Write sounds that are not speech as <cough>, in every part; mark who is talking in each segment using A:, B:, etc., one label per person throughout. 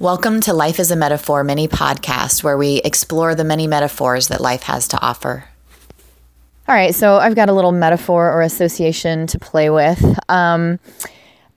A: Welcome to Life is a Metaphor mini podcast where we explore the many metaphors that life has to offer.
B: All right, so I've got a little metaphor or association to play with. Um,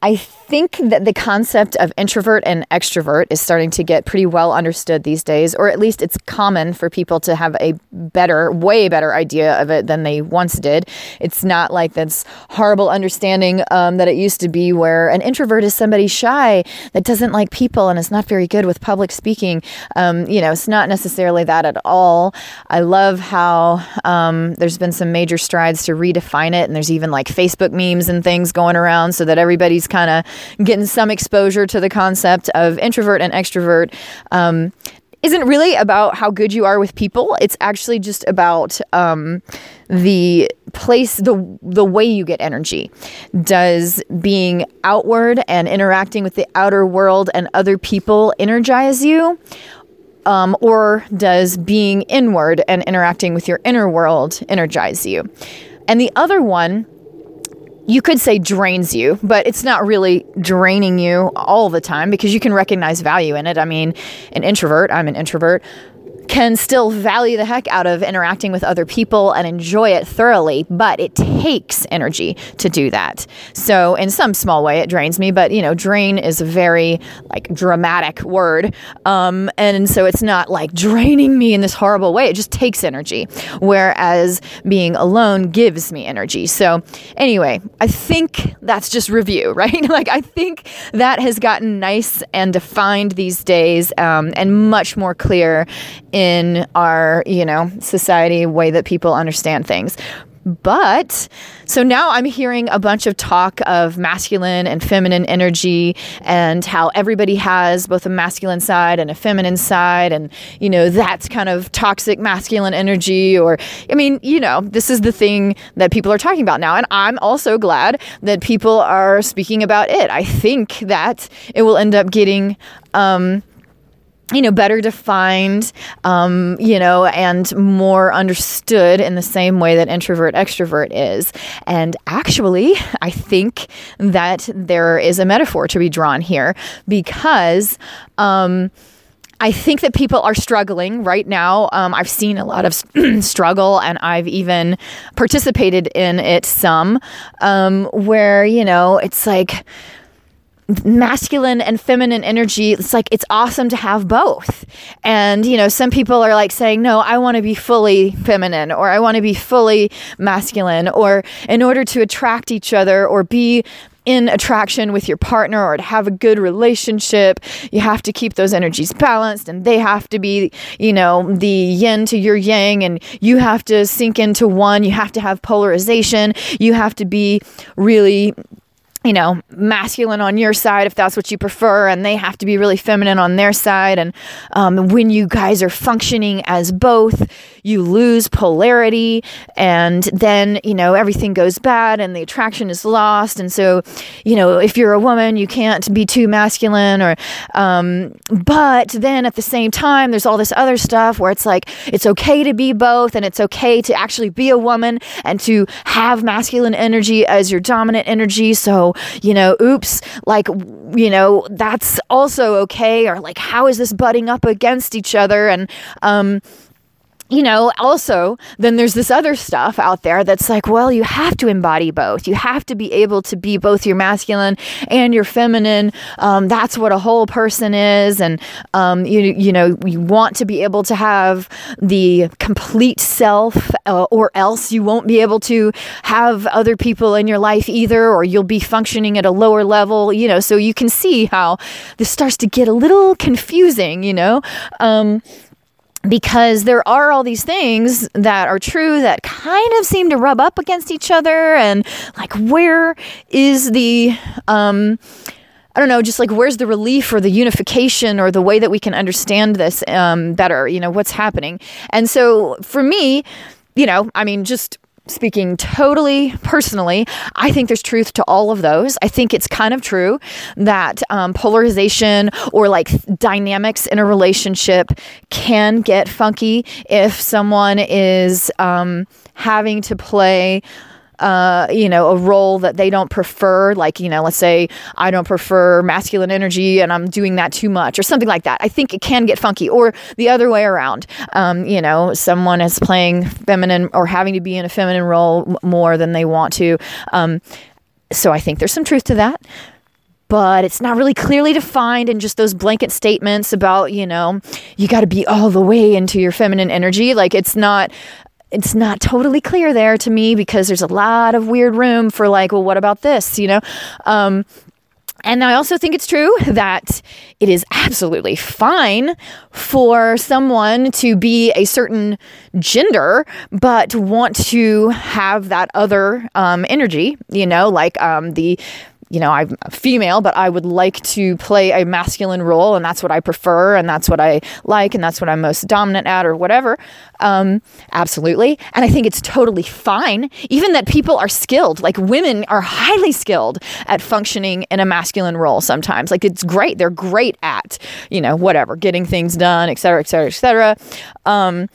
B: I think that the concept of introvert and extrovert is starting to get pretty well understood these days, or at least it's common for people to have a better, way better idea of it than they once did. It's not like this horrible understanding um, that it used to be, where an introvert is somebody shy that doesn't like people and is not very good with public speaking. Um, you know, it's not necessarily that at all. I love how um, there's been some major strides to redefine it, and there's even like Facebook memes and things going around so that everybody's kind of getting some exposure to the concept of introvert and extrovert. Um, isn't really about how good you are with people. It's actually just about um, the place, the the way you get energy. Does being outward and interacting with the outer world and other people energize you, um, or does being inward and interacting with your inner world energize you? And the other one you could say drains you, but it's not really draining you all the time because you can recognize value in it. I mean, an introvert, I'm an introvert, can still value the heck out of interacting with other people and enjoy it thoroughly, but it takes energy to do that. So, in some small way, it drains me, but you know, drain is a very like dramatic word. Um, and so it's not like draining me in this horrible way, it just takes energy. Whereas being alone gives me energy. So, anyway, I think that's just review, <laughs> right? like, I think that has gotten nice and defined these days um, and much more clear in our, you know, society way that people understand things. But so now I'm hearing a bunch of talk of masculine and feminine energy and how everybody has both a masculine side and a feminine side. And, you know, that's kind of toxic masculine energy. Or, I mean, you know, this is the thing that people are talking about now. And I'm also glad that people are speaking about it. I think that it will end up getting, um, you know, better defined, um, you know, and more understood in the same way that introvert extrovert is. And actually, I think that there is a metaphor to be drawn here because. Um, I think that people are struggling right now. Um, I've seen a lot of <clears throat> struggle, and I've even participated in it some, um, where you know it's like masculine and feminine energy it's like it's awesome to have both and you know some people are like saying no i want to be fully feminine or i want to be fully masculine or in order to attract each other or be in attraction with your partner or to have a good relationship, you have to keep those energies balanced and they have to be, you know, the yin to your yang and you have to sink into one. You have to have polarization. You have to be really you know, masculine on your side if that's what you prefer, and they have to be really feminine on their side. And um, when you guys are functioning as both, you lose polarity, and then, you know, everything goes bad and the attraction is lost. And so, you know, if you're a woman, you can't be too masculine, or, um, but then at the same time, there's all this other stuff where it's like it's okay to be both, and it's okay to actually be a woman and to have masculine energy as your dominant energy. So, you know, oops, like, you know, that's also okay. Or like, how is this butting up against each other? And, um, you know, also, then there's this other stuff out there that's like, well, you have to embody both. You have to be able to be both your masculine and your feminine. Um, that's what a whole person is, and um, you you know, you want to be able to have the complete self, uh, or else you won't be able to have other people in your life either, or you'll be functioning at a lower level. You know, so you can see how this starts to get a little confusing. You know. Um, because there are all these things that are true that kind of seem to rub up against each other and like where is the um I don't know, just like where's the relief or the unification or the way that we can understand this um, better? You know, what's happening? And so for me, you know, I mean, just speaking totally personally, I think there's truth to all of those. I think it's kind of true that um, polarization or like dynamics in a relationship can get funky if someone is um, having to play uh, you know, a role that they don't prefer. Like, you know, let's say I don't prefer masculine energy and I'm doing that too much or something like that. I think it can get funky. Or the other way around. Um, you know, someone is playing feminine or having to be in a feminine role more than they want to. Um, so I think there's some truth to that but it's not really clearly defined in just those blanket statements about, you know, you got to be all the way into your feminine energy. Like it's not it's not totally clear there to me because there's a lot of weird room for like, well, what about this, you know? Um, and I also think it's true that it is absolutely fine for someone to be a certain gender, but want to have that other um, energy, you know, like um, the you know, I'm female, but I would like to play a masculine role, and that's what I prefer, and that's what I like, and that's what I'm most dominant at, or whatever. Um, absolutely. And I think it's totally fine, even that people are skilled. Like women are highly skilled at functioning in a masculine role sometimes. Like it's great. They're great at, you know, whatever, getting things done, et cetera, et cetera, et cetera. Um,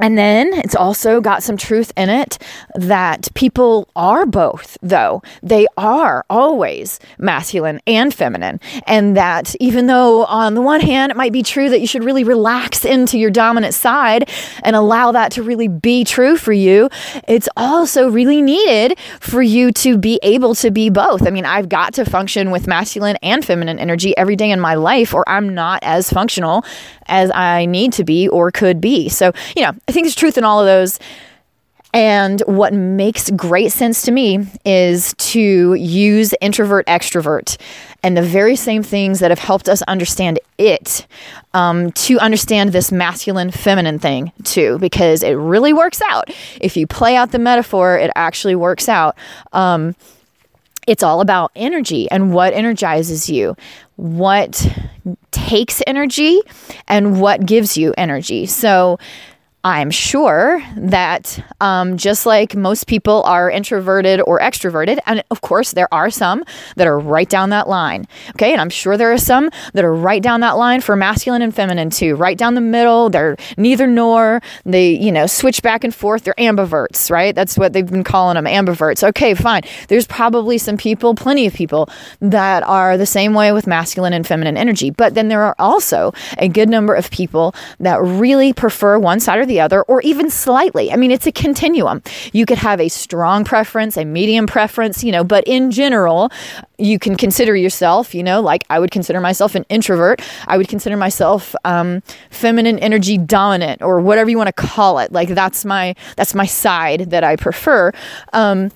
B: and then it's also got some truth in it that people are both, though. They are always masculine and feminine. And that even though, on the one hand, it might be true that you should really relax into your dominant side and allow that to really be true for you, it's also really needed for you to be able to be both. I mean, I've got to function with masculine and feminine energy every day in my life, or I'm not as functional as I need to be or could be. So, you know, I think there's truth in all of those. And what makes great sense to me is to use introvert extrovert and the very same things that have helped us understand it um, to understand this masculine feminine thing too, because it really works out. If you play out the metaphor, it actually works out. Um, it's all about energy and what energizes you, what takes energy, and what gives you energy. So, I'm sure that um, just like most people are introverted or extroverted, and of course, there are some that are right down that line. Okay. And I'm sure there are some that are right down that line for masculine and feminine too, right down the middle. They're neither nor. They, you know, switch back and forth. They're ambiverts, right? That's what they've been calling them ambiverts. Okay, fine. There's probably some people, plenty of people, that are the same way with masculine and feminine energy. But then there are also a good number of people that really prefer one side or the other, or even slightly. I mean, it's a continuum. You could have a strong preference, a medium preference, you know, but in general, you can consider yourself, you know, like I would consider myself an introvert. I would consider myself um, feminine energy dominant, or whatever you want to call it. Like that's my that's my side that I prefer. Um,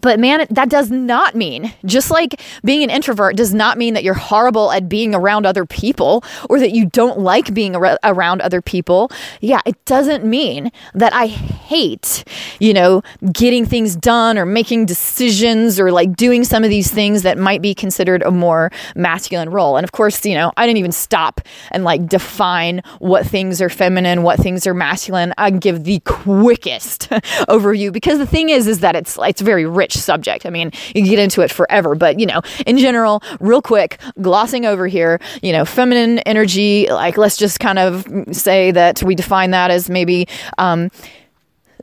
B: but man, that does not mean, just like being an introvert does not mean that you're horrible at being around other people or that you don't like being ar- around other people. Yeah, it doesn't mean that I hate, you know, getting things done or making decisions or like doing some of these things that might be considered a more masculine role. And of course, you know, I didn't even stop and like define what things are feminine, what things are masculine. I give the quickest <laughs> overview because the thing is, is that it's, it's very rich subject. I mean, you can get into it forever, but you know, in general, real quick, glossing over here, you know, feminine energy, like let's just kind of say that we define that as maybe um,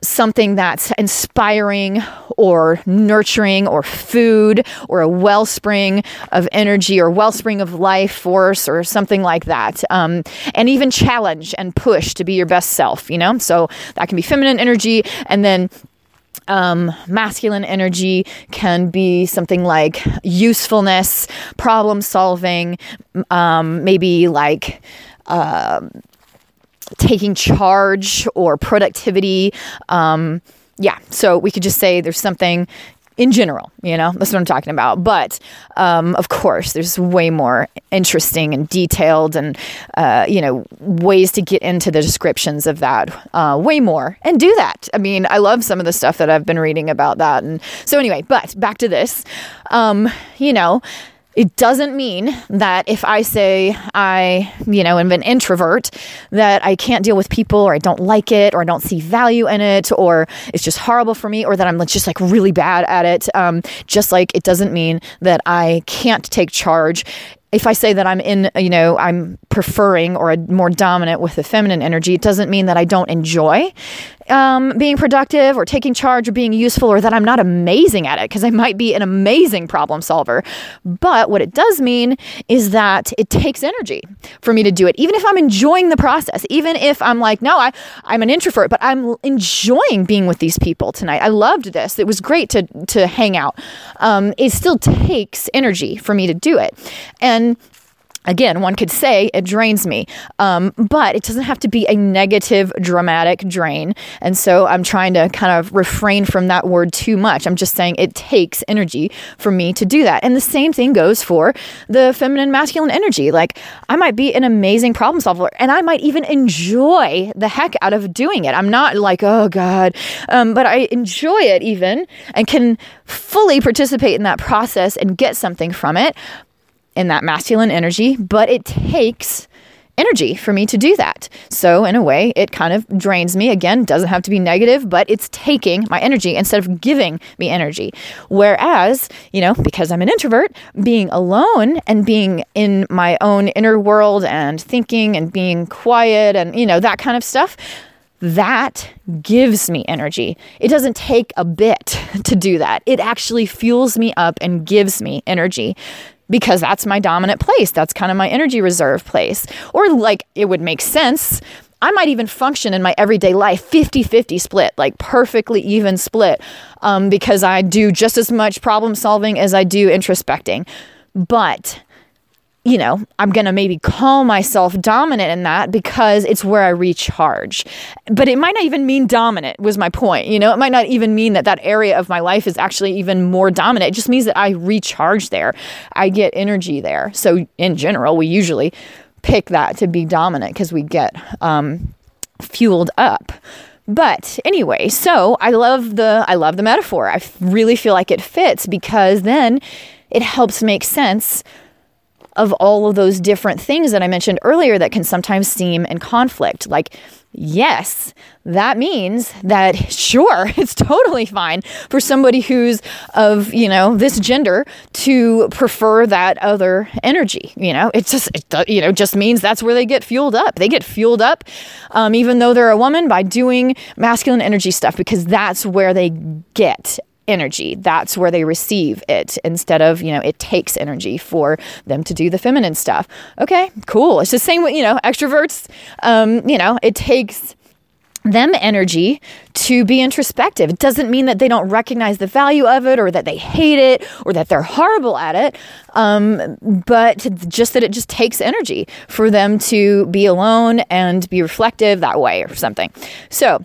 B: something that's inspiring or nurturing or food or a wellspring of energy or wellspring of life force or something like that. Um, and even challenge and push to be your best self, you know? So that can be feminine energy. And then um, masculine energy can be something like usefulness, problem solving, um, maybe like uh, taking charge or productivity. Um, yeah, so we could just say there's something in general, you know, that's what I'm talking about. But um, of course, there's way more interesting and detailed and, uh, you know, ways to get into the descriptions of that, uh, way more and do that. I mean, I love some of the stuff that I've been reading about that. And so, anyway, but back to this, um, you know, it doesn't mean that if I say I, you know, am an introvert, that I can't deal with people or I don't like it or I don't see value in it or it's just horrible for me or that I'm just like really bad at it. Um, just like it doesn't mean that I can't take charge if I say that I'm in, you know, I'm preferring or more dominant with the feminine energy, it doesn't mean that I don't enjoy um, being productive or taking charge or being useful or that I'm not amazing at it because I might be an amazing problem solver. But what it does mean is that it takes energy for me to do it, even if I'm enjoying the process, even if I'm like, no, I, I'm an introvert, but I'm enjoying being with these people tonight. I loved this. It was great to, to hang out. Um, it still takes energy for me to do it. And Again, one could say it drains me, um, but it doesn't have to be a negative, dramatic drain. And so I'm trying to kind of refrain from that word too much. I'm just saying it takes energy for me to do that. And the same thing goes for the feminine, masculine energy. Like I might be an amazing problem solver and I might even enjoy the heck out of doing it. I'm not like, oh God, um, but I enjoy it even and can fully participate in that process and get something from it in that masculine energy, but it takes energy for me to do that. So, in a way, it kind of drains me. Again, doesn't have to be negative, but it's taking my energy instead of giving me energy. Whereas, you know, because I'm an introvert, being alone and being in my own inner world and thinking and being quiet and, you know, that kind of stuff. That gives me energy. It doesn't take a bit <laughs> to do that. It actually fuels me up and gives me energy because that's my dominant place. That's kind of my energy reserve place. Or like it would make sense. I might even function in my everyday life 50 50 split, like perfectly even split, um, because I do just as much problem solving as I do introspecting. But you know, I'm going to maybe call myself dominant in that because it's where I recharge. But it might not even mean dominant, was my point. You know, it might not even mean that that area of my life is actually even more dominant. It just means that I recharge there, I get energy there. So, in general, we usually pick that to be dominant because we get um, fueled up. But anyway, so I love the I love the metaphor. I really feel like it fits because then it helps make sense of all of those different things that I mentioned earlier that can sometimes seem in conflict. Like, yes, that means that <laughs> sure, <laughs> it's totally fine for somebody who's of, you know, this gender to prefer that other energy. You know, it just, it, you know, just means that's where they get fueled up. They get fueled up, um, even though they're a woman, by doing masculine energy stuff because that's where they get energy. That's where they receive it instead of, you know, it takes energy for them to do the feminine stuff. Okay, cool. It's the same with, you know, extroverts. Um, you know, it takes them energy to be introspective. It doesn't mean that they don't recognize the value of it or that they hate it or that they're horrible at it, um, but just that it just takes energy for them to be alone and be reflective that way or something. So,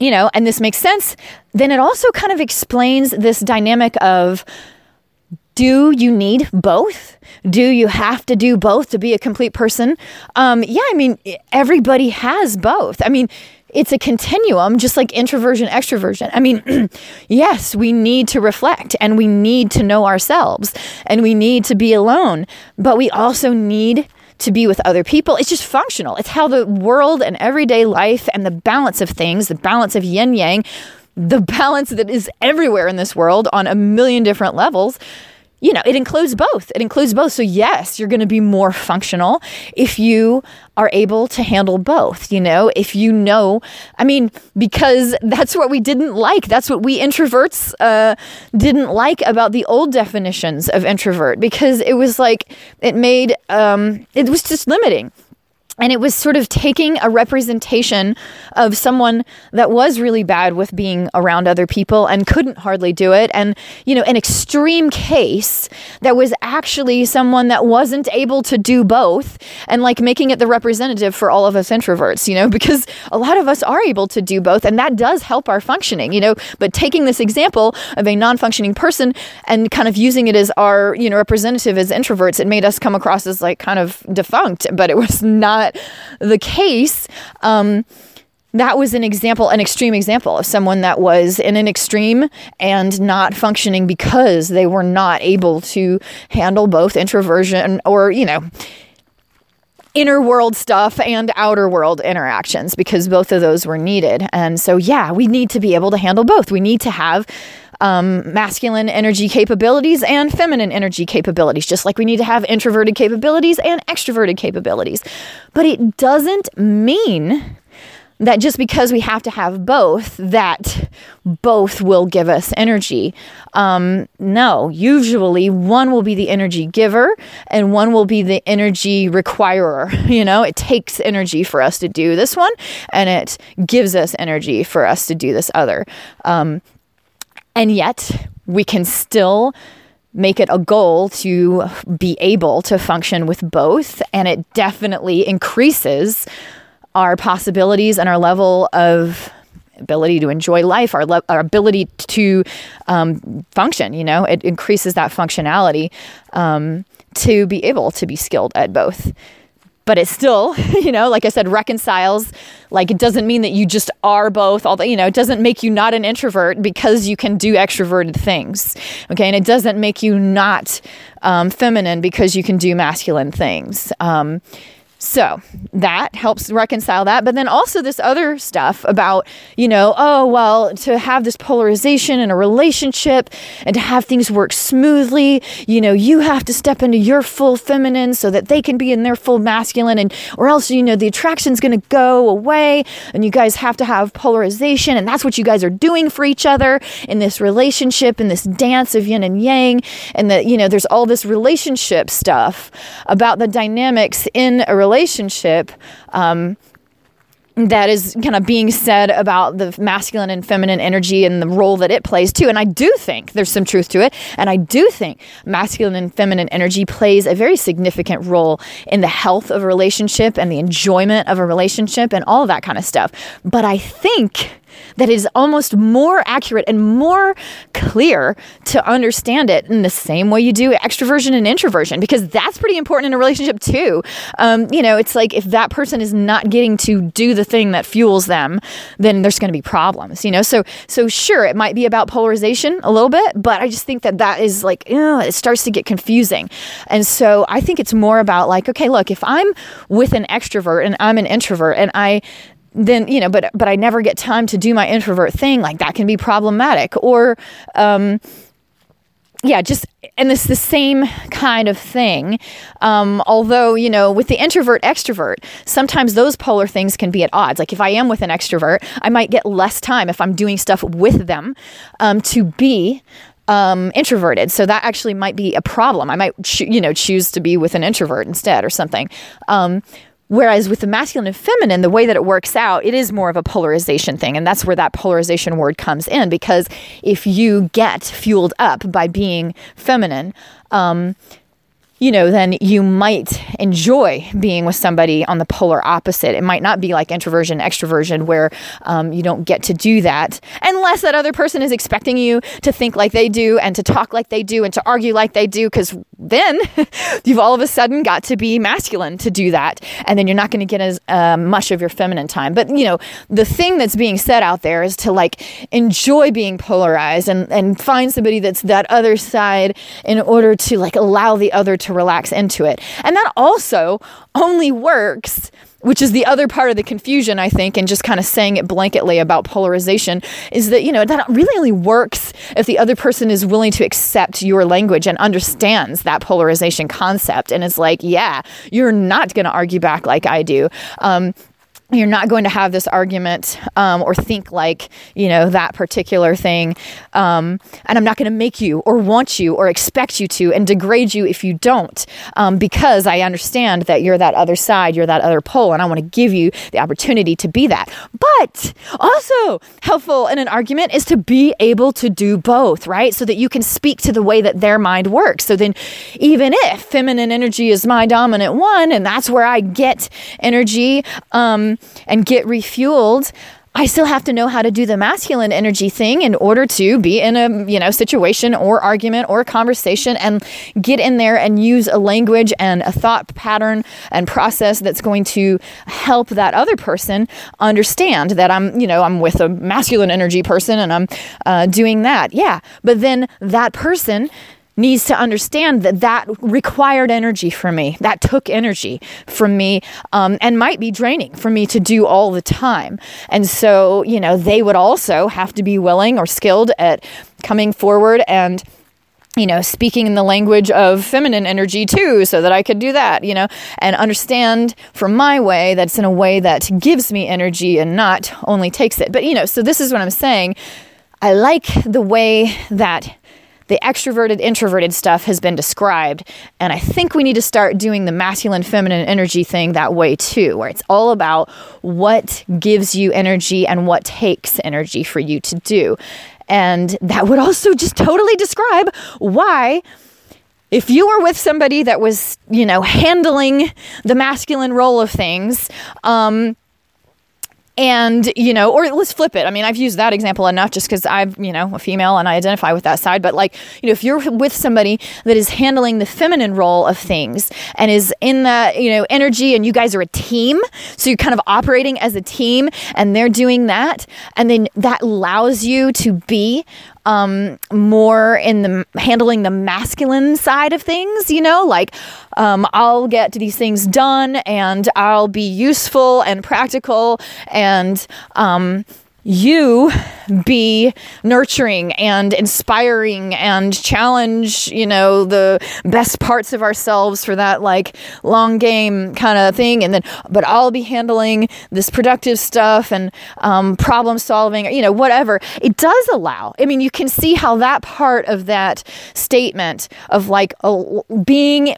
B: you know, and this makes sense, then it also kind of explains this dynamic of do you need both? Do you have to do both to be a complete person? Um, yeah, I mean, everybody has both. I mean, it's a continuum, just like introversion, extroversion. I mean, <clears throat> yes, we need to reflect and we need to know ourselves and we need to be alone, but we also need to be with other people. It's just functional. It's how the world and everyday life and the balance of things, the balance of yin yang, the <laughs> balance that is everywhere in this world on a million different levels you know, it includes both. It includes both. So, yes, you're going to be more functional if you are able to handle both. You know, if you know, I mean, because that's what we didn't like. That's what we introverts uh, didn't like about the old definitions of introvert because it was like, it made, um, it was just limiting and it was sort of taking a representation of someone that was really bad with being around other people and couldn't hardly do it. And you know an extreme case that was actually someone that wasn't able to do both and like making it the representative for all of us introverts you know <laughs> because a lot of us are able to do both and that does help our functioning you know. But taking this example of a non-functioning person and kind of using it as our you know representative as introverts it made us come across as like kind of defunct but it was <laughs> not the case. Um, that was an example, an extreme example of someone that was in an extreme and not functioning because they were not able to handle both introversion or, you know, inner world stuff and outer world interactions because both of those were needed. And so, yeah, we need to be able to handle both. We need to have um, masculine energy capabilities and feminine energy capabilities, just like we need to have introverted capabilities and extroverted capabilities. But it doesn't mean that just because we have to have both, that both will give us energy. Um, no, usually one will be the energy giver and one will be the energy requirer. <laughs> You know, it takes energy for us to do this one and it gives us energy for us to do this other. Um, and yet we can still make it a goal to be able to function with both. And it definitely increases our possibilities and our level of ability to enjoy life, our, le- our ability to um, function. You know, it increases that functionality um, to be able to be skilled at both. But it still, <laughs> you know, like I said, reconciles. Like it doesn't mean that you just are both. Although you know, it doesn't make you not an introvert because you can do extroverted things. Okay, and it doesn't make you not um, feminine because you can do masculine things. Um, so that helps reconcile that. But then also this other stuff about, you know, oh, well, to have this polarization in a relationship and to have things work smoothly, you know, you have to step into your full feminine so that they can be in their full masculine and or else, you know, the attraction's going to go away and you guys have to have polarization and that's what you guys are doing for each other in this relationship in this dance of yin and yang and that, you know, there's all this relationship stuff about the dynamics in a relationship relationship um, that is kind of being said about the masculine and feminine energy and the role that it plays too. And I do think there's some truth to it. And I do think masculine and feminine energy plays a very significant role in the health of a relationship and the enjoyment of a relationship and all of that kind of stuff. But I think that is almost more accurate and more clear to understand it in the same way you do extroversion and introversion, because that's pretty important in a relationship too. Um, you know, it's like if that person is not getting to do the thing that fuels them, then there's going to be problems. You know, so so sure, it might be about polarization a little bit, but I just think that that is like it starts to get confusing, and so I think it's more about like okay, look, if I'm with an extrovert and I'm an introvert, and I then you know but but i never get time to do my introvert thing like that can be problematic or um yeah just and it's the same kind of thing um, although you know with the introvert extrovert sometimes those polar things can be at odds like if i am with an extrovert i might get less time if i'm doing stuff with them um, to be um, introverted. So that actually might be a problem. I might, cho- you know, choose to be with an introvert instead or something. Whereas with the masculine and feminine, the way that it works out, it is more of a polarization thing. And that's where that polarization word comes in because if you get fueled up by being feminine, um, you know, then you might enjoy being with somebody on the polar opposite. It might not be like introversion, extroversion, where um, you don't get to do that unless that other person is expecting you to think like they do and to talk like they do and to argue like they do, because then <laughs> you've all of a sudden got to be masculine to do that. And then you're not going to get as uh, much of your feminine time. But, you know, the thing that's being said out there is to like enjoy being polarized and, and find somebody that's that other side in order to like allow the other to to relax into it. And that also only works which is the other part of the confusion, I think, and just kind of saying it blanketly about polarization is that, you know, that really only works if the other person is willing to accept your language and understands that polarization concept and is like, yeah, you're not going to argue back like I do. Um, you're not going to have this argument um, or think like you know that particular thing. Um, and i'm not going to make you or want you or expect you to and degrade you if you don't um, because i understand that you're that other side you're that other pole and i want to give you the opportunity to be that. But also helpful in an argument is to be able to do both right? So that you can speak to the way that their mind works. So then even if feminine energy is my dominant one and that's where i get energy um, and get refueled, I still have to know how to do the masculine energy thing in order to be in a, you know, situation or argument or conversation and get in there and use a language and a thought pattern and process that's going to help that other person understand that I'm, you know, I'm with a masculine energy person and I'm uh, doing that. Yeah. But then that person needs to understand that that required energy from me, that took energy from me, um, and might be draining for me to do all the time. And so, you know, they would also have to be willing or skilled at coming forward and you know, speaking in the language of feminine energy too, so that I could do that, you know, and understand from my way that's in a way that gives me energy and not only takes it. But, you know, so this is what I'm saying. I like the way that the extroverted introverted stuff has been described. And i think we need to start doing the masculine feminine energy thing that way too where it's all about what gives you energy and what takes energy for you to do. And that would also just totally describe why if you were with somebody that was, you know, handling the masculine role of things, um, and you know or let's flip it. I mean i've used that example enough just because i'm you know a female and i identify with that side. But like you know if you're with somebody that is handling the feminine role of things and is in that you know energy and you guys are a team so you're kind of operating as a team and they're doing that and then that allows you to be um, more in the handling the masculine side of things, you know, like um, I'll get these things done and I'll be useful and practical and um, you be nurturing and inspiring and challenge, you know, the best parts of ourselves for that like long game kind of thing. And then, but I'll be handling this productive stuff and um, problem solving, you know, whatever. It does allow. I mean, you can see how that part of that statement of like being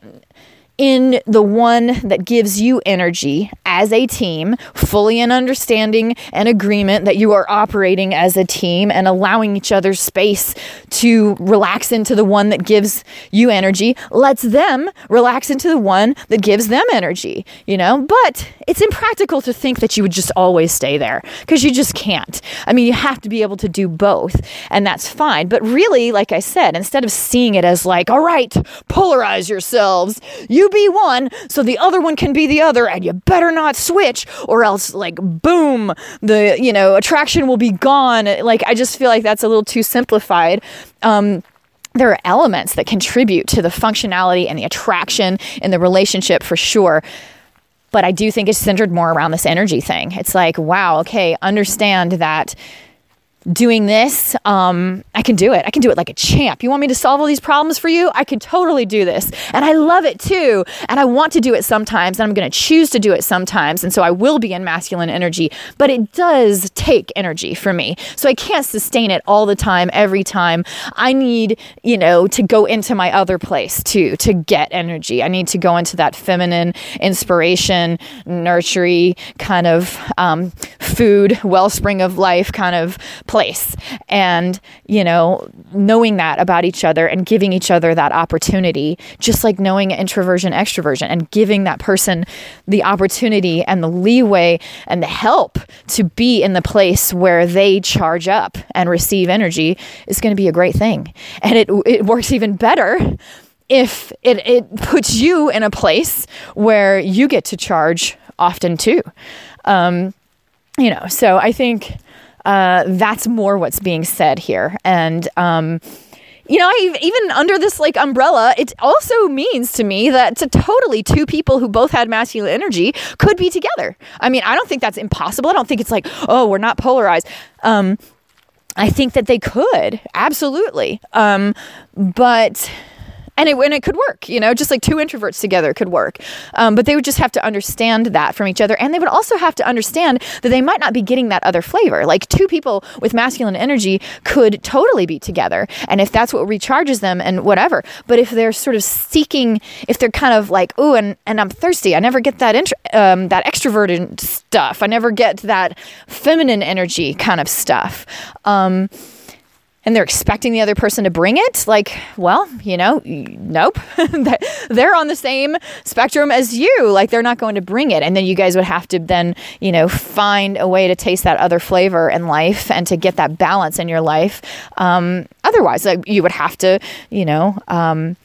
B: in the one that gives you energy as a team, fully in understanding and agreement that you are operating as a team and allowing each other space to relax into the one that gives you energy, lets them relax into the one that gives them energy, you know? But it's impractical to think that you would just always stay there because you just can't. I mean, you have to be able to do both, and that's fine. But really, like I said, instead of seeing it as like, all right, polarize yourselves, you be one so the other one can be the other and you better not switch or else like boom the you know attraction will be gone like i just feel like that's a little too simplified um, there are elements that contribute to the functionality and the attraction in the relationship for sure. But i do think it's centered more around this energy thing. It's like wow okay understand that doing this, um, I can do it. I can do it like a champ. You want me to solve all these problems for you? I can totally do this. And I love it too. And I want to do it sometimes. And I'm going to choose to do it sometimes. And so I will be in masculine energy. But it does take energy for me. So I can't sustain it all the time, every time. I need, you know, to go into my other place too, to get energy. I need to go into that feminine inspiration, nurturing kind of um, food, wellspring of life kind of place. And, you know, knowing that about each other and giving each other that opportunity, just like knowing introversion, extroversion, and giving that person the opportunity and the leeway and the help to be in the place where they charge up and receive energy is going to be a great thing. And it, it works even better if it, it puts you in a place where you get to charge often too. Um, you know, so I think uh, that's more what's being said here. And, um, you know, I, even under this like umbrella, it also means to me that to totally two people who both had masculine energy could be together. I mean, I don't think that's impossible. I don't think it's like, oh, we're not polarized. Um, I think that they could absolutely, um, but and it, and it could work, you know, just like two introverts together could work. Um, but they would just have to understand that from each other. And they would also have to understand that they might not be getting that other flavor. Like two people with masculine energy could totally be together. And if that's what recharges them and whatever. But if they're sort of seeking, if they're kind of like, oh, and, and I'm thirsty, I never get that, intro, um, that extroverted stuff. I never get that feminine energy kind of stuff. Um, and they're expecting the other person to bring it like well you know nope. <laughs> They're on the same spectrum as you. Like they're not going to bring it. And then you guys would have to then you know find a way to taste that other flavor in life and to get that balance in your life. Um, otherwise like, you would have to you know um,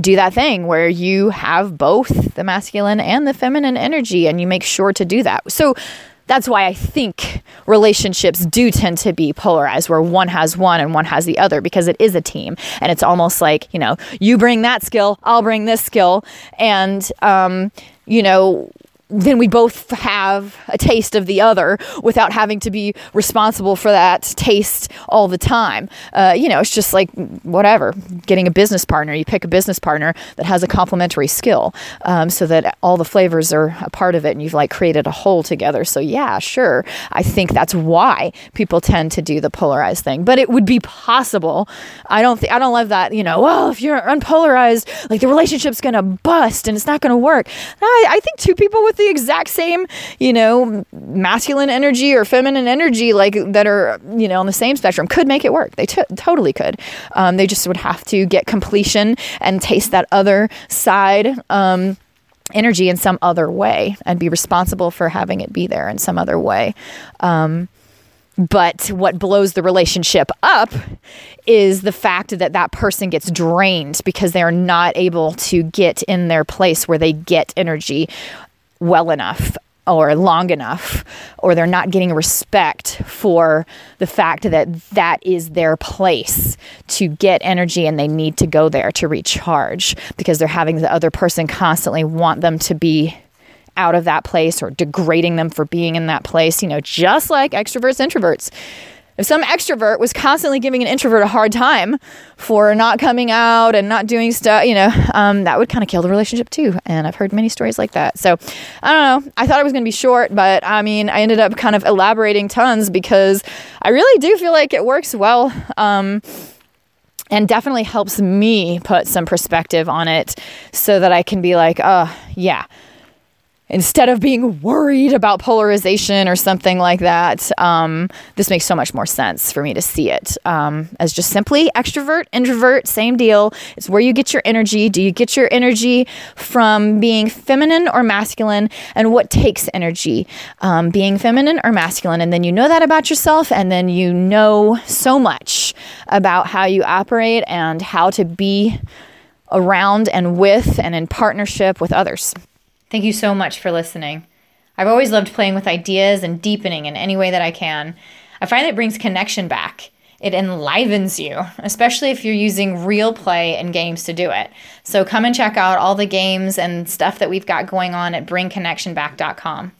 B: do that thing where you have both the masculine and the feminine energy and you make sure to do that. So that's why I think relationships do tend to be polarized, where one has one and one has the other, because it is a team. And it's almost like, you know, you bring that skill, I'll bring this skill. And, um, you know, then we both have a taste of the other without having to be responsible for that taste all the time. Uh, you know, it's just like whatever, getting a business partner. You pick a business partner that has a complementary skill um, so that all the flavors are a part of it and you've like created a whole together. So, yeah, sure. I think that's why people tend to do the polarized thing, but it would be possible. I don't think, I don't love that, you know, well, if you're unpolarized, like the relationship's going to bust and it's not going to work. I, I think two people with the exact same, you know, masculine energy or feminine energy, like that are, you know, on the same spectrum, could make it work. They t- totally could. Um, they just would have to get completion and taste that other side. Um, energy in some other way and be responsible for having it be there in some other way. Um, but what blows the relationship up is the fact that that person gets drained because they're not able to get in their place where they get energy well enough or long enough or they're not getting respect for the fact that that is their place to get energy and they need to go there to recharge because they're having the other person constantly want them to be out of that place or degrading them for being in that place you know just like extroverts introverts if some extrovert was constantly giving an introvert a hard time for not coming out and not doing stuff, you know, um, that would kind of kill the relationship too. And I've heard many stories like that. So I don't know. I thought it was going to be short, but I mean, I ended up kind of elaborating tons because I really do feel like it works well. Um, and definitely helps me put some perspective on it so that I can be like, oh, yeah, instead of being worried about polarization or something like that, um, this makes so much more sense for me to see it um, as just simply extrovert, introvert, same deal. It's where you get your energy. Do you get your energy from being feminine or masculine? And what takes energy? Um, being feminine or masculine? And then you know that about yourself, and then you know so much about how you operate and how to be around and with and in partnership with others. Thank you so much for listening. I've always loved playing with ideas and deepening in any way that I can. I find it brings connection back. It enlivens you, especially if you're using real play and games to do it. So come and check out all the games and stuff that we've got going on at bringconnectionback.com.